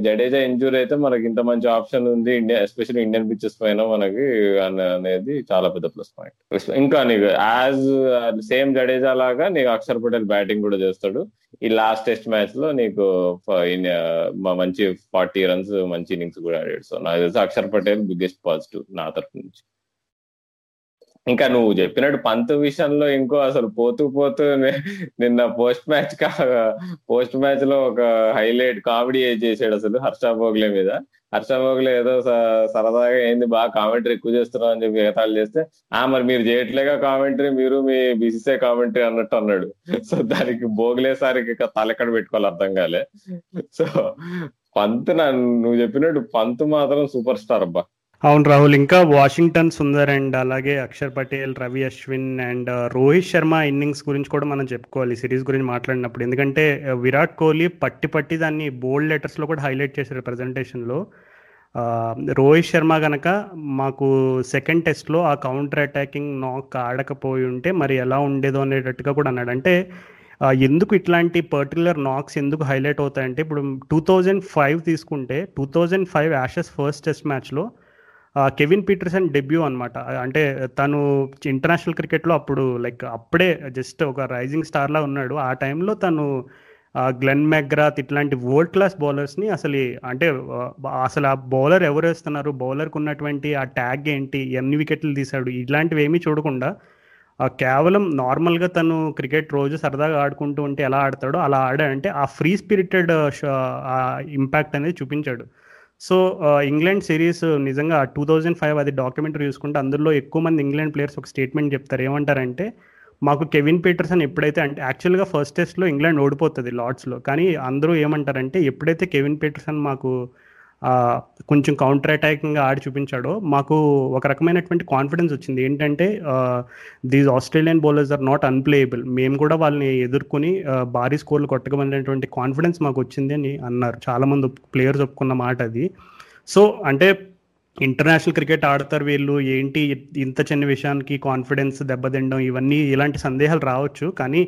జడేజా ఇంజూరీ అయితే మనకి ఇంత మంచి ఆప్షన్ ఉంది. ఇండియా ఎస్పెషల్లీ ఇండియన్ పిచ్చెస్ పైన మనకి అనేది చాలా పెద్ద ప్లస్ పాయింట్. ఇంకా నీకు యాజ్ సేమ్ జడేజా లాగా నీకు అక్షర్ పటేల్ బ్యాటింగ్ కూడా చేస్తాడు. ఈ లాస్ట్ టెస్ట్ మ్యాచ్లో నీకు మంచి ఫార్టీ రన్స్ మంచి ఇన్నింగ్స్ కూడా ఆడాడు. సో నాకు తెలిసి అక్షర్ పటేల్ బిగ్గెస్ట్ పాజిటివ్ నా తరఫు నుంచి. ఇంకా నువ్వు చెప్పినట్టు పంత్ విషయంలో ఇంకో అసలు పోతూ పోతూ నిన్న పోస్ట్ మ్యాచ్ పోస్ట్ మ్యాచ్లో ఒక హైలైట్ కామెడీ చేసాడు అసలు హర్ష భోగ్లే మీద. హర్ష భోగ్లే ఏదో సరదాగా ఏంది బాగా కామెంటరీ ఎక్కువ చేస్తున్నావు అని చెప్పి ఎగతాళి చేస్తే ఆ మరి మీరు చేయట్లేగా కామెంటరీ మీరు మీ బీసీసీ కామెంటరీ అన్నట్టు అన్నాడు. సో దానికి భోగ్లే సారికి తలెక్కడ పెట్టుకోవాలి అర్థం కాలే. సో పంత్ నువ్వు చెప్పినట్టు పంత్ మాత్రం సూపర్ స్టార్ అబ్బా. అవును రాహుల్ ఇంకా వాషింగ్టన్ సుందర్ అండ్ అలాగే Akshar Patel Ravi Ashwin and uh, Rohit Sharma innings గురించి కూడా మనం చెప్పుకోవాలి సిరీస్ గురించి మాట్లాడినప్పుడు. ఎందుకంటే uh, విరాట్ కోహ్లీ పట్టి పట్టి దాన్ని బోల్డ్ లెటర్స్లో కూడా హైలైట్ చేశారు ప్రజెంటేషన్లో uh, రోహిత్ శర్మ గనక మాకు సెకండ్ టెస్ట్లో ఆ కౌంటర్ అటాకింగ్ నాక్ ఆడకపోయి ఉంటే మరి ఎలా ఉండేదో అనేటట్టుగా కూడా అన్నాడు. అంటే ఎందుకు ఇట్లాంటి పర్టికులర్ నాక్స్ ఎందుకు హైలైట్ అవుతాయంటే ఇప్పుడు టూ థౌజండ్ ఫైవ్ తీసుకుంటే two thousand five Ashes first test మ్యాచ్లో కెవిన్ పీటర్సన్ డెబ్యూ అనమాట అంటే తను ఇంటర్నేషనల్ క్రికెట్లో అప్పుడు లైక్ అప్పుడే జస్ట్ ఒక రైజింగ్ స్టార్లా ఉన్నాడు. ఆ టైంలో తను గ్లెన్ మెగ్రాత్ ఇట్లాంటి వరల్డ్ క్లాస్ బౌలర్స్ని అసలు అంటే అసలు ఆ బౌలర్ ఎవరు వేస్తున్నారు? బౌలర్కి ఉన్నటువంటి ఆ ట్యాగ్ ఏంటి? ఎన్ని వికెట్లు తీశాడు? ఇలాంటివి ఏమీ చూడకుండా కేవలం నార్మల్గా తను క్రికెట్ రోజు సరదాగా ఆడుకుంటూ ఉంటే ఎలా ఆడతాడో అలా ఆడాడంటే ఆ ఫ్రీ స్పిరిటెడ్ ఇంపాక్ట్ అనేది చూపించాడు. సో ఇంగ్లాండ్ సిరీస్ నిజంగా టూ థౌజండ్ ఫైవ్ అది డాక్యుమెంటరీ చూసుకుంటే అందులో ఎక్కువ మంది ఇంగ్లాండ్ ప్లేయర్స్ ఒక స్టేట్మెంట్ చెప్తారు. ఏమంటారంటే మాకు కెవిన్ పీటర్సన్ ఎప్పుడైతే అంటే యాక్చువల్గా ఫస్ట్ టెస్ట్లో ఇంగ్లాండ్ ఓడిపోతుంది లార్డ్స్లో. కానీ అందరూ ఏమంటారంటే ఎప్పుడైతే కెవిన్ పీటర్సన్ మాకు కొంచెం కౌంటర్ అటాకింగ్గా ఆడి చూపించాడో మాకు ఒక రకమైనటువంటి కాన్ఫిడెన్స్ వచ్చింది. ఏంటంటే these Australian bowlers are not unplayable మేము కూడా వాళ్ళని ఎదుర్కొని భారీ స్కోర్లు కొట్టగలనేటువంటి కాన్ఫిడెన్స్ మాకు వచ్చింది అని అన్నారు. చాలామంది ప్లేయర్స్ ఒప్పుకున్న మాట అది. సో అంటే ఇంటర్నేషనల్ క్రికెట్ ఆడతారు వీళ్ళు. ఏంటి ఇంత చిన్న విషయానికి కాన్ఫిడెన్స్ దెబ్బతిండడం ఇవన్నీ ఇలాంటి సందేహాలు రావచ్చు. కానీ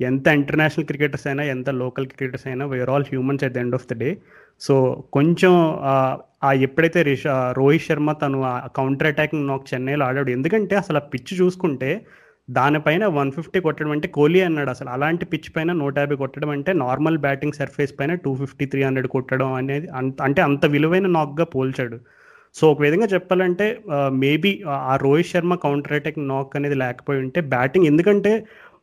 ఎంత ఇంటర్నేషనల్ క్రికెటర్స్ అయినా ఎంత లోకల్ క్రికెటర్స్ అయినా we're all humans at the end of the day so కొంచెం ఆ ఎప్పుడైతే రిష రోహిత్ శర్మ తను ఆ కౌంటర్ అటాకింగ్ నాకు చెన్నైలో ఆడాడు. ఎందుకంటే అసలు ఆ పిచ్ చూసుకుంటే దానిపైన వన్ ఫిఫ్టీ కొట్టడం అంటే కోహ్లీ అన్నాడు అసలు. అలాంటి పిచ్ పైన నూట యాభై కొట్టడం అంటే నార్మల్ బ్యాటింగ్ సర్ఫేస్ పైన టూ ఫిఫ్టీ త్రీ హండ్రెడ్ కొట్టడం అనేది అంత అంటే అంత విలువైన నాక్గా పోల్చాడు. సో ఒక విధంగా చెప్పాలంటే మేబీ ఆ రోహిత్ శర్మ కౌంటర్ అటాక్ నాక్ అనేది లేకపోయి ఉంటే బ్యాటింగ్ ఎందుకంటే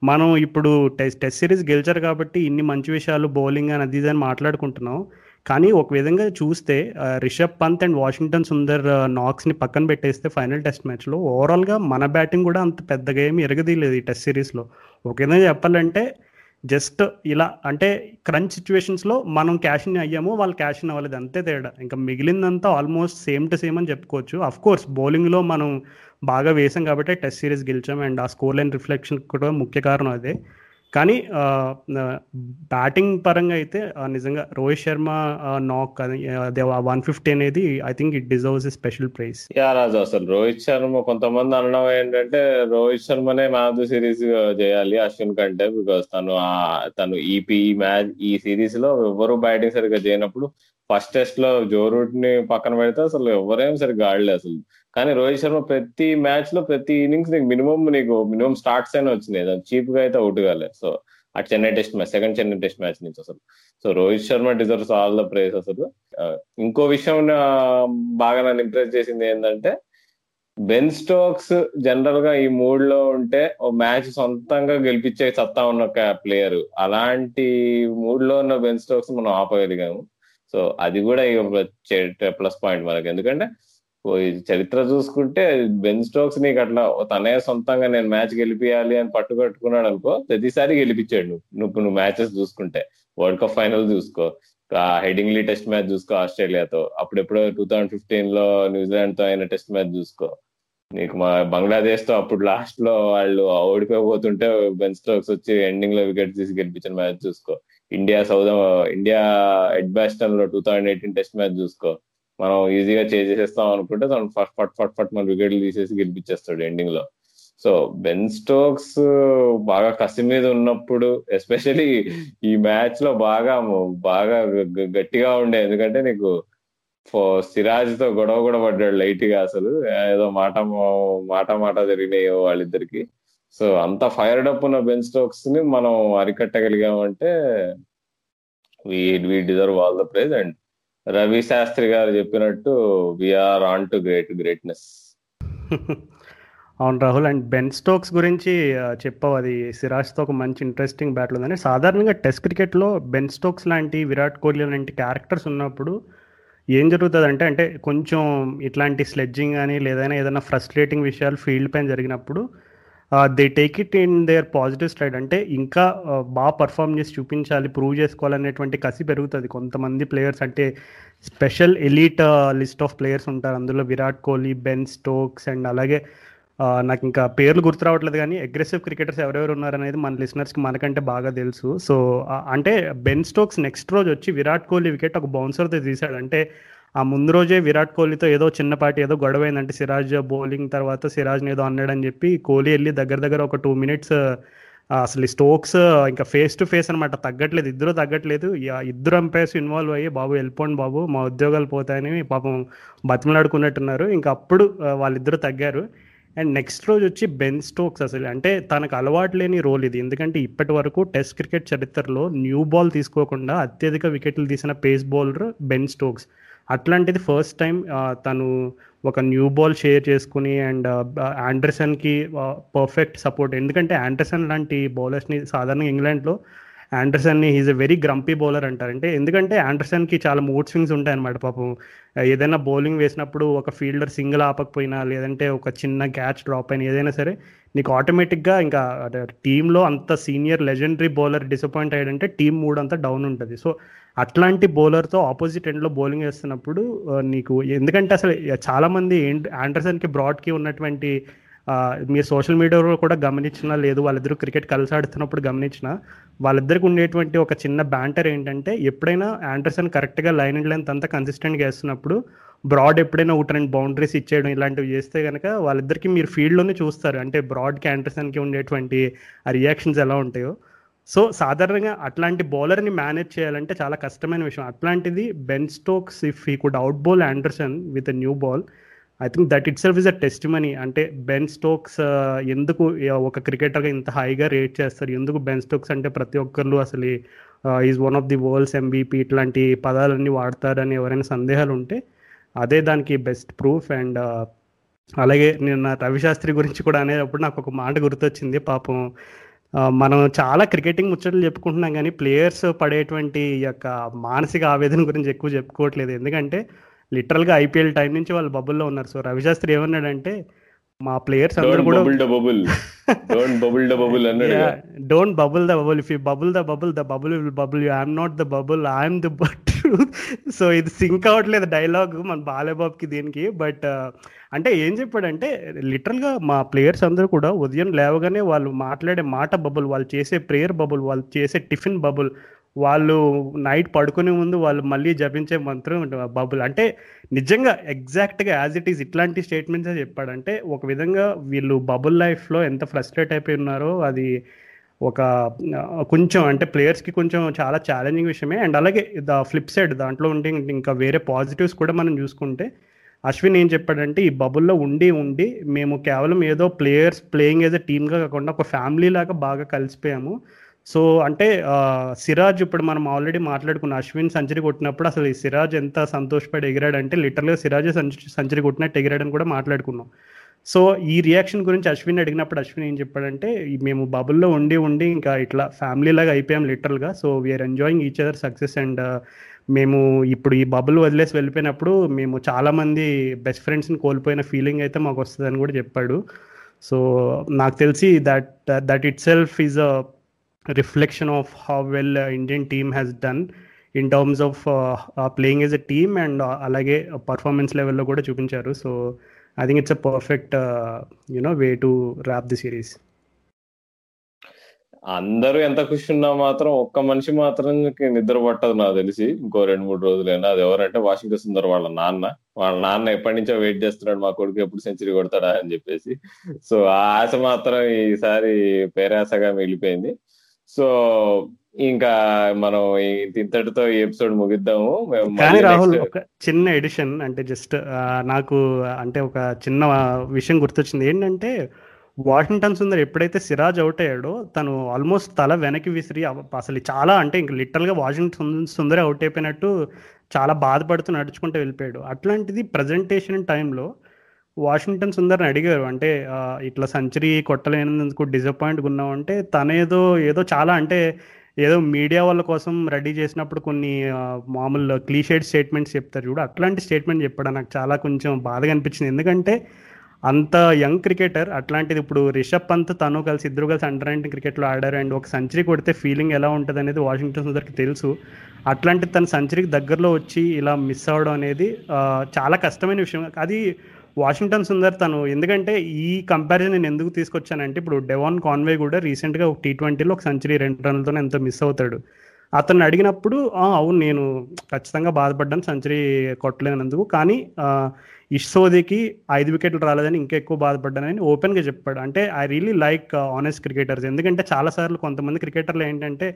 మనం ఇప్పుడు టెస్ట్ టెస్ట్ సిరీస్ గెలిచారు కాబట్టి ఇన్ని మంచి విషయాలు బౌలింగ్ అని అది ఇది అని మాట్లాడుకుంటున్నాం. కానీ ఒక విధంగా చూస్తే రిషబ్ పంత్ అండ్ వాషింగ్టన్ సుందర్ నాక్స్ని పక్కన పెట్టేస్తే ఫైనల్ టెస్ట్ మ్యాచ్లో ఓవరాల్గా మన బ్యాటింగ్ కూడా అంత పెద్దగా ఏమి ఎరగదీయలేదు ఈ టెస్ట్ సిరీస్లో. ఒక విధంగా చెప్పాలంటే జస్ట్ ఇలా అంటే క్రంచ్ సిచ్యువేషన్స్లో మనం క్యాష్ అయ్యాము వాళ్ళు క్యాష్ అవ్వలేదు అంతే తేడా. ఇంకా మిగిలిందంతా ఆల్మోస్ట్ సేమ్ టు సేమ్ అని చెప్పుకోవచ్చు. అఫ్ కోర్స్ బౌలింగ్లో మనం బాగా వేసాం కాబట్టి టెస్ట్ సిరీస్ గెలిచాం అండ్ ఆ స్కోర్ లైన్ రిఫ్లెక్షన్ కూడా ముఖ్య కారణం అదే. కానీ బ్యాటింగ్ పరంగా అయితే నిజంగా రోహిత్ శర్మ నాక్ అదే వన్ ఫిఫ్టీ అనేది I think it deserves a special prize yeah Raju అసలు రోహిత్ శర్మ కొంతమంది అనడం ఏంటంటే రోహిత్ శర్మనే మ్యాచ్ ద సిరీస్ చేయాలి అశ్విన్ కంటే బికాస్ తను తను ఈపీ మ్యాచ్ ఈ సిరీస్లో ఎవరు బ్యాటింగ్ సరిగ్గా చేయనప్పుడు ఫస్ట్ టెస్ట్లో జో రూట్ని పక్కన పెడితే అసలు ఎవరేం సరిగ్గా ఆడలేదు అసలు. కానీ రోహిత్ శర్మ ప్రతి మ్యాచ్లో ప్రతి ఇన్నింగ్స్ నీకు మినిమం నీకు మినిమం స్టార్ట్స్ అయినా వచ్చింది చీప్గా అయితే అవుట్ కాలే. సో ఆ Chennai test match second Chennai test match నుంచి అసలు. So Rohit Sharma deserves all the prize అసలు. ఇంకో విషయం బాగా నన్ను ఇంప్రెస్ చేసింది ఏంటంటే బెన్ స్టోక్స్ జనరల్గా ఈ మూడ్లో ఉంటే ఓ మ్యాచ్ సొంతంగా గెలిపించే సత్తా ఉన్న ఒక ప్లేయర్ అలాంటి మూడ్లో ఉన్న బెన్ స్టోక్స్ మనం ఆపగలిగాము. సో అది కూడా ప్లస్ పాయింట్ మనకి. ఎందుకంటే చరిత్ర చూసుకుంటే బెన్ స్టోక్స్ నీకు అట్లా తనే సొంతంగా నేను మ్యాచ్ గెలిపియాలి అని పట్టుకట్టుకున్నాడు అనుకో ప్రతిసారి గెలిపించాడు నువ్వు. నువ్వు నువ్వు మ్యాచెస్ చూసుకుంటే. వరల్డ్ కప్ ఫైనల్ చూసుకో. హెడింగ్లీ టెస్ట్ మ్యాచ్ చూసుకో ఆస్ట్రేలియాతో. అప్పుడు ఎప్పుడో టూ థౌసండ్ ఫిఫ్టీన్లో న్యూజిలాండ్తో అయిన టెస్ట్ మ్యాచ్ చూసుకో. నీకు మా బంగ్లాదేశ్తో అప్పుడు లాస్ట్లో వాళ్ళు ఓడిపోతుంటే బెన్ స్టోక్స్ వచ్చి ఎండింగ్లో వికెట్ తీసి గెలిపించిన మ్యాచ్ చూసుకో. ఇండియా సౌదం India ఎడ్బాస్టన్లో two thousand eighteen test match చూసుకో. మనం ఈజీగా చేసేస్తాం అనుకుంటే తను ఫట్ ఫట్ ఫట్ ఫట్ మన వికెట్లు తీసేసి గెలిపించేస్తాడు ఎండింగ్లో. సో బెన్ స్టోక్స్ బాగా కసి మీద ఉన్నప్పుడు ఎస్పెషలీ ఈ మ్యాచ్లో బాగా బాగా గట్టిగా ఉండే. ఎందుకంటే నీకు సిరాజ్తో గొడవ కూడా పడ్డాడు లైట్గా అసలు. ఏదో మాట మాట మాట జరిగినాయి వాళ్ళిద్దరికి. సో అంత ఫైర్డ్ అప్ ఉన్న బెన్ స్టోక్స్ని మనం అరికట్టగలిగామంటే we we deserve all the prize and Ravi Shastri garu చెప్పినట్టు we are on to great greatness అవును రాహుల్ అండ్ బెన్ స్టోక్స్ గురించి చెప్పావు. అది సిరాజ్తో ఒక మంచి ఇంట్రెస్టింగ్ బ్యాట్లు ఉందని. సాధారణంగా టెస్ట్ క్రికెట్లో బెన్ స్టోక్స్ లాంటి విరాట్ కోహ్లీ లాంటి క్యారెక్టర్స్ ఉన్నప్పుడు ఏం జరుగుతుంది అంటే అంటే కొంచెం ఇట్లాంటి స్లెడ్జింగ్ కానీ లేదైనా ఏదైనా ఫ్రస్ట్రేటింగ్ విషయాలు ఫీల్డ్ పైన జరిగినప్పుడు they take it in their positive stride అంటే ఇంకా బాగా పర్ఫామ్ చేసి చూపించాలి ప్రూవ్ చేసుకోవాలనేటువంటి కసి పెరుగుతుంది. కొంతమంది ప్లేయర్స్ అంటే special elite list of players ఉంటారు. అందులో Virat Kohli Ben Stokes and అలాగే నాకు ఇంకా పేర్లు గుర్తు రావట్లేదు కానీ అగ్రెసివ్ క్రికెటర్స్ ఎవరెవరు ఉన్నారనేది మన లిసనర్స్కి మనకంటే బాగా తెలుసు. సో అంటే బెన్ స్టోక్స్ నెక్స్ట్ రోజు వచ్చి విరాట్ కోహ్లీ వికెట్ ఒక బౌన్సర్తో తీశాడు. అంటే ఆ ముందు రోజే విరాట్ కోహ్లీతో ఏదో చిన్నపాటి ఏదో గొడవ అయిందంటే సిరాజ్ బౌలింగ్ తర్వాత సిరాజ్ని ఏదో అన్నాడని చెప్పి కోహ్లీ వెళ్ళి దగ్గర దగ్గర ఒక టూ మినిట్స్ అసలు స్టోక్స్ ఇంకా ఫేస్ టు ఫేస్ అనమాట తగ్గట్లేదు ఇద్దరు తగ్గట్లేదు. ఇద్దరు అంపైర్స్ ఇన్వాల్వ్ అయ్యి బాబు వెళ్ళిపోండి బాబు మా ఉద్యోగాలు పోతాయని పాపం బతిమలాడుకున్నట్టున్నారు. ఇంకా అప్పుడు వాళ్ళిద్దరు తగ్గారు. అండ్ నెక్స్ట్ రోజు వచ్చి బెన్ స్టోక్స్ అసలు. అంటే తనకు అలవాటు లేని రోల్ ఇది. ఎందుకంటే ఇప్పటి వరకు టెస్ట్ క్రికెట్ చరిత్రలో న్యూ బాల్ తీసుకోకుండా అత్యధిక వికెట్లు తీసిన పేస్ బౌలర్ బెన్ స్టోక్స్. అట్లాంటిది ఫస్ట్ టైం తను ఒక న్యూ బాల్ షేర్ చేసుకుని అండ్ ఆండర్సన్కి పర్ఫెక్ట్ సపోర్ట్ ఎందుకంటే ఆండర్సన్ లాంటి బౌలర్స్ని సాధారణంగా ఇంగ్లాండ్లో యాండర్సన్ని is a very grumpy bowler అంటారు అంటే ఎందుకంటే యాండర్సన్కి చాలా మూడ్ స్వింగ్స్ ఉంటాయి అనమాట పాపం ఏదైనా బౌలింగ్ వేసినప్పుడు ఒక ఫీల్డర్ సింగిల్ ఆపకపోయినా లేదంటే ఒక చిన్న క్యాచ్ డ్రాప్ అయినా ఏదైనా సరే నీకు ఆటోమేటిక్గా ఇంకా టీంలో అంత సీనియర్ లెజెండరీ బౌలర్ డిసప్పాయింట్ అయ్యాడంటే టీం మూడ్ అంతా డౌన్ ఉంటుంది. సో అట్లాంటి బౌలర్తో ఆపోజిట్ ఎండ్లో బౌలింగ్ వేస్తున్నప్పుడు నీకు ఎందుకంటే అసలు చాలామంది యాండర్సన్కి బ్రాడ్కి ఉన్నటువంటి మీరు సోషల్ మీడియాలో కూడా గమనించినా లేదు వాళ్ళిద్దరూ క్రికెట్ కలిసి ఆడుతున్నప్పుడు గమనించిన వాళ్ళిద్దరికి ఉండేటువంటి ఒక చిన్న బ్యాంటర్ ఏంటంటే ఎప్పుడైనా ఆండర్సన్ కరెక్ట్గా లైన్ అండ్ లెంత్ అంతా కన్సిస్టెంట్గా వేస్తున్నప్పుడు బ్రాడ్ ఎప్పుడైనా ఒకటి రెండు బౌండరీస్ ఇచ్చేయడం ఇలాంటివి చేస్తే కనుక వాళ్ళిద్దరికి మీరు ఫీల్డ్లోనే చూస్తారు. అంటే బ్రాడ్కి ఆండర్సన్కి ఉండేటువంటి ఆ రియాక్షన్స్ ఎలా ఉంటాయో. సో సాధారణంగా అట్లాంటి బౌలర్ని మేనేజ్ చేయాలంటే చాలా కష్టమైన విషయం. అట్లాంటిది Ben Stokes if he could out bowl Anderson with new ball I think that itself is a testimony అంటే బెన్ స్టోక్స్ uh, ఎందుకు uh, ఒక క్రికెటర్గా ఇంత హైగా రేట్ చేస్తారు? ఎందుకు బెన్ స్టోక్స్ అంటే ప్రతి ఒక్కరు అసలు is one of the world's MVP ఇట్లాంటి పదాలన్నీ వాడతారని ఎవరైనా సందేహాలు ఉంటే అదే దానికి బెస్ట్ ప్రూఫ్ అండ్ అలాగే నేను రవిశాస్త్రి గురించి కూడా అనేటప్పుడు నాకు ఒక మాట గుర్తొచ్చింది పాపం. Uh, మనం చాలా క్రికెటింగ్ ముచ్చట్లు చెప్పుకుంటున్నాం కానీ ప్లేయర్స్ పడేటువంటి యొక్క మానసిక ఆవేదన గురించి ఎక్కువ చెప్పుకోవట్లేదు. ఎందుకంటే లిటరల్గా ఐపీఎల్ టైం నుంచి వాళ్ళు బబుల్లో ఉన్నారు. సో రవిశాస్త్రి ఏమన్నాడంటే మా ప్లేయర్స్ అందరూ కూడా don't bubble the bubble if you bubble the bubble the bubble will bubble you I'm not the bubble I'm the truth so ఇది సింక్ అవ్వట్లేదు డైలాగ్ మన బాలేబాబ్కి దీనికి. బట్ అంటే ఏం చెప్పాడంటే లిటరల్గా మా ప్లేయర్స్ అందరూ కూడా ఉదయం లేవగానే వాళ్ళు మాట్లాడే మాట బబుల్ వాళ్ళు చేసే ప్రేయర్ బబుల్ వాళ్ళు చేసే టిఫిన్ బబుల్ వాళ్ళు నైట్ పడుకునే ముందు వాళ్ళు మళ్ళీ జపించే మంత్రం బబుల్. అంటే నిజంగా ఎగ్జాక్ట్గా యాజ్ ఇట్ ఈస్ ఇట్లాంటి స్టేట్మెంట్సే చెప్పాడంటే ఒక విధంగా వీళ్ళు బబుల్ లైఫ్లో ఎంత ఫ్రస్ట్రేట్ అయిపోయి ఉన్నారో అది ఒక కొంచెం అంటే ప్లేయర్స్కి కొంచెం చాలా ఛాలెంజింగ్ విషయమే. అండ్ అలాగే ద ఫ్లిప్ సైడ్ దాంట్లో ఉండే ఇంకా వేరే పాజిటివ్స్ కూడా మనం చూసుకుంటే అశ్విన్ ఏం చెప్పాడంటే ఈ బబుల్లో ఉండి ఉండి మేము కేవలం ఏదో ప్లేయర్స్ ప్లేయింగ్ ఏదో టీమ్గా కాకుండా ఒక ఫ్యామిలీ లాగా బాగా కలిసిపోయాము. సో అంటే సిరాజ్ ఇప్పుడు మనం ఆల్రెడీ మాట్లాడుకున్న అశ్విన్ సెంచరీ కొట్టినప్పుడు అసలు ఈ సిరాజ్ ఎంత సంతోషపడి ఎగిరాడంటే లిటరల్గా సిరాజ్ సెంచరీ కొట్టినట్టు ఎగిరాడని కూడా మాట్లాడుకున్నాం. సో ఈ రియాక్షన్ గురించి అశ్విన్ అడిగినప్పుడు అశ్విన్ ఏం చెప్పాడంటే మేము బబుల్లో ఉండి ఉండి ఇంకా ఇట్లా ఫ్యామిలీ లాగా అయిపోయాం లిటరల్గా. So we are enjoying each other success and మేము ఇప్పుడు ఈ బబుల్ వదిలేసి వెళ్ళిపోయినప్పుడు మేము చాలామంది బెస్ట్ ఫ్రెండ్స్ని కోల్పోయిన ఫీలింగ్ అయితే మాకు వస్తుందని కూడా చెప్పాడు. సో నాకు తెలిసి that that itself is a reflection of how well Indian team has done in terms of playing as a team and అలాగే పర్ఫార్మెన్స్ లెవెల్లో కూడా చూపించారు. So I think it's a perfect you know way to wrap the series అందరూ ఎంత ఖుషి ఉన్నా మాత్రం ఒక్క మనిషి మాత్రం నిద్ర పట్టదు నాకు తెలిసి. ఇంకో రెండు మూడు రోజులైనా. అది ఎవరంటే వాషింగ్టన్ సుందర్ వాళ్ళ నాన్న. వాళ్ళ నాన్న ఎప్పటి నుంచో వెయిట్ చేస్తున్నాడు. మా కొడుకు ఎప్పుడు సెంచరీ కొడతాడా అని చెప్పేసి. సో ఆ ఆశ మాత్రం ఈసారి పేరాశగా మిగిలిపోయింది. సో ఇంకా మనం ఇంతటితో ఈ ఎపిసోడ్ ముగిద్దాము. కానీ రాహుల్ ఒక చిన్న ఎడిషన్ అంటే జస్ట్ నాకు అంటే ఒక చిన్న విషయం గుర్తొచ్చింది. ఏంటంటే వాషింగ్టన్ సుందర్ ఎప్పుడైతే సిరాజ్ అవుట్ అయ్యాడో తను ఆల్మోస్ట్ తల వెనక్కి విసిరి అసలు చాలా అంటే ఇంక లిటరల్గా వాషింగ్టన్ సుందరే అవుట్ అయిపోయినట్టు చాలా బాధపడుతూ నడుచుకుంటూ వెళ్ళిపోయాడు. అట్లాంటిది ప్రజెంటేషన్ టైంలో వాషింగ్టన్ సుందర్ని అడిగారు. అంటే ఇట్లా సెంచరీ కొట్టలేనందుకు డిసప్పాయింట్గా ఉన్నావు అంటే తనేదో ఏదో చాలా అంటే ఏదో మీడియా వాళ్ళ కోసం రెడీ చేసినప్పుడు కొన్ని మామూలు క్లీషేడ్ స్టేట్మెంట్స్ చెప్తారు చూడు. అట్లాంటి స్టేట్మెంట్ చెప్పడం. నాకు చాలా కొంచెం బాధగా అనిపించింది. ఎందుకంటే అంత యంగ్ క్రికెటర్ అట్లాంటిది ఇప్పుడు రిషబ్ పంత్ తను కలిసి ఇద్దరు కలిసి అండర్ నైన్టీన్ క్రికెట్లో ఆడారు. అండ్ ఒక సెంచరీ కొడితే ఫీలింగ్ ఎలా ఉంటుంది అనేది వాషింగ్టన్ సుందర్కి తెలుసు. అట్లాంటి తన సెంచరీకి దగ్గరలో వచ్చి ఇలా మిస్ అవ్వడం అనేది చాలా కష్టమైన విషయం. అది వాషింగ్టన్ సుందర్ తను ఎందుకంటే ఈ కంపారిజన్ నేను ఎందుకు తీసుకొచ్చానంటే ఇప్పుడు డెవాన్ కాన్వే కూడా రీసెంట్గా ఒక టీ ట్వంటీలో ఒక సెంచరీ రెండు రన్లతో ఎంతో మిస్ అవుతాడు. అతను అడిగినప్పుడు అవును నేను ఖచ్చితంగా బాధపడ్డాను సెంచరీ కొట్టలేనందుకు కానీ ఇష్సోదికి ఐదు వికెట్లు రాలేదని ఇంకా ఎక్కువ బాధపడ్డానని ఓపెన్గా చెప్పాడు. అంటే I really like honest cricketers ఎందుకంటే చాలాసార్లు కొంతమంది క్రికెటర్లు ఏంటంటే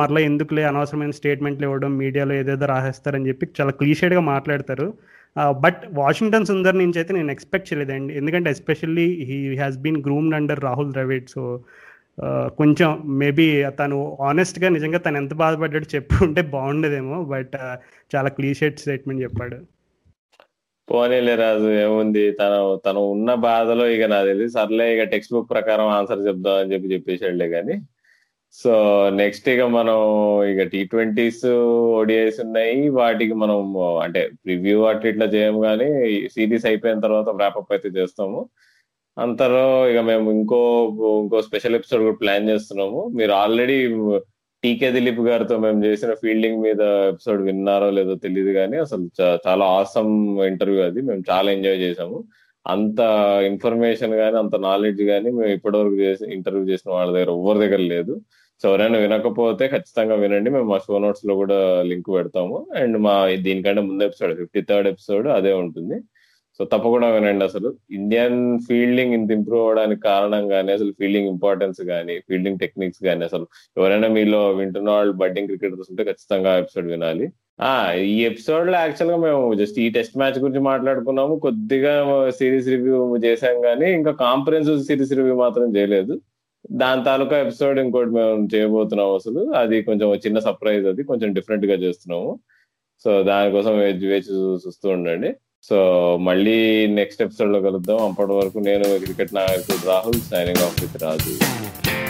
మరలా ఎందుకులే అనవసరమైన స్టేట్మెంట్లు ఇవ్వడం మీడియాలో ఏదేదో రాసేస్తారని చెప్పి చాలా క్లీషేడ్గా మాట్లాడతారు. బట్ వాషింగ్టన్ సుందర్ నుంచి అయితే నేను ఎక్స్పెక్ట్ చేయలేదండి. ఎందుకంటే especially he has been groomed under Rahul Dravid so కొంచెం మేబీ తను ఆనెస్ట్గా నిజంగా తను ఎంత బాధపడ్డాడు చెప్పు ఉంటే బాగుండేదేమో బట్ చాలా క్లీషెడ్ స్టేట్మెంట్ చెప్పాడు. పోనీలే రాజు ఏముంది? తను తను ఉన్న బాధలో ఇక నాకు తెలిసి సర్లే ఇక టెక్స్ట్ బుక్ ప్రకారం ఆన్సర్ చెప్దాం అని చెప్పి చెప్పేసాడులే కానీ సో నెక్స్ట్ ఇక మనం ఇక టీ ట్వంటీస్ ఓడిఐస్ ఉన్నాయి. వాటికి మనం అంటే రివ్యూ అట్లా ఇట్లా చేయము కానీ సిరీస్ అయిపోయిన తర్వాత ర్యాపప్ అయితే చేస్తాము. అంతలో ఇక మేము ఇంకో ఇంకో స్పెషల్ ఎపిసోడ్ కూడా ప్లాన్ చేస్తున్నాము. మీరు ఆల్రెడీ టీకే దిలీప్ గారితో మేము చేసిన ఫీల్డింగ్ మీద ఎపిసోడ్ విన్నారో లేదో తెలియదు కానీ అసలు చాలా ఆసమ్ ఇంటర్వ్యూ అది. మేము చాలా ఎంజాయ్ చేసాము అంత ఇన్ఫర్మేషన్ కానీ అంత నాలెడ్జ్ కానీ మేము ఇప్పటివరకు చేసి ఇంటర్వ్యూ చేసిన వాళ్ళ దగ్గర ఎవరి దగ్గర లేదు. సో ఎవరైనా వినకపోతే ఖచ్చితంగా వినండి. మేము మా షో నోట్స్లో కూడా లింక్ పెడతాము. అండ్ మా దీనికంటే ముందు ఎపిసోడ్ ఫిఫ్టీ థర్డ్ ఎపిసోడ్ అదే ఉంటుంది. సో తప్పకుండా వినండి అసలు. ఇండియన్ ఫీల్డింగ్ ఇంత ఇంప్రూవ్ అవడానికి కారణం కానీ అసలు ఫీల్డింగ్ ఇంపార్టెన్స్ కానీ ఫీల్డింగ్ టెక్నిక్స్ కానీ అసలు ఎవరైనా మీలో వింటున్న వాళ్ళు బడ్డింగ్ క్రికెటర్స్ ఉంటే ఖచ్చితంగా ఎపిసోడ్ వినాలి. ఆ ఈ ఎపిసోడ్లో యాక్చువల్గా మేము జస్ట్ ఈ టెస్ట్ మ్యాచ్ గురించి మాట్లాడుకున్నాము. కొద్దిగా సిరీస్ రివ్యూ చేసాం కానీ ఇంకా కాంపరెన్స్ సిరీస్ రివ్యూ మాత్రం చేయలేదు. దాని తాలూకా ఎపిసోడ్ ఇంకోటి మేము చేయబోతున్నాం అసలు. అది కొంచెం చిన్న సర్ప్రైజ్ అది. కొంచెం డిఫరెంట్గా చేస్తున్నాము. సో దానికోసం వేచి వేచి చూస్తూ ఉండండి. సో మళ్ళీ నెక్స్ట్ ఎపిసోడ్లో కలుద్దాం. అప్పటి వరకు నేను క్రికెట్ నాయకుడు Rahul signing off with Raju.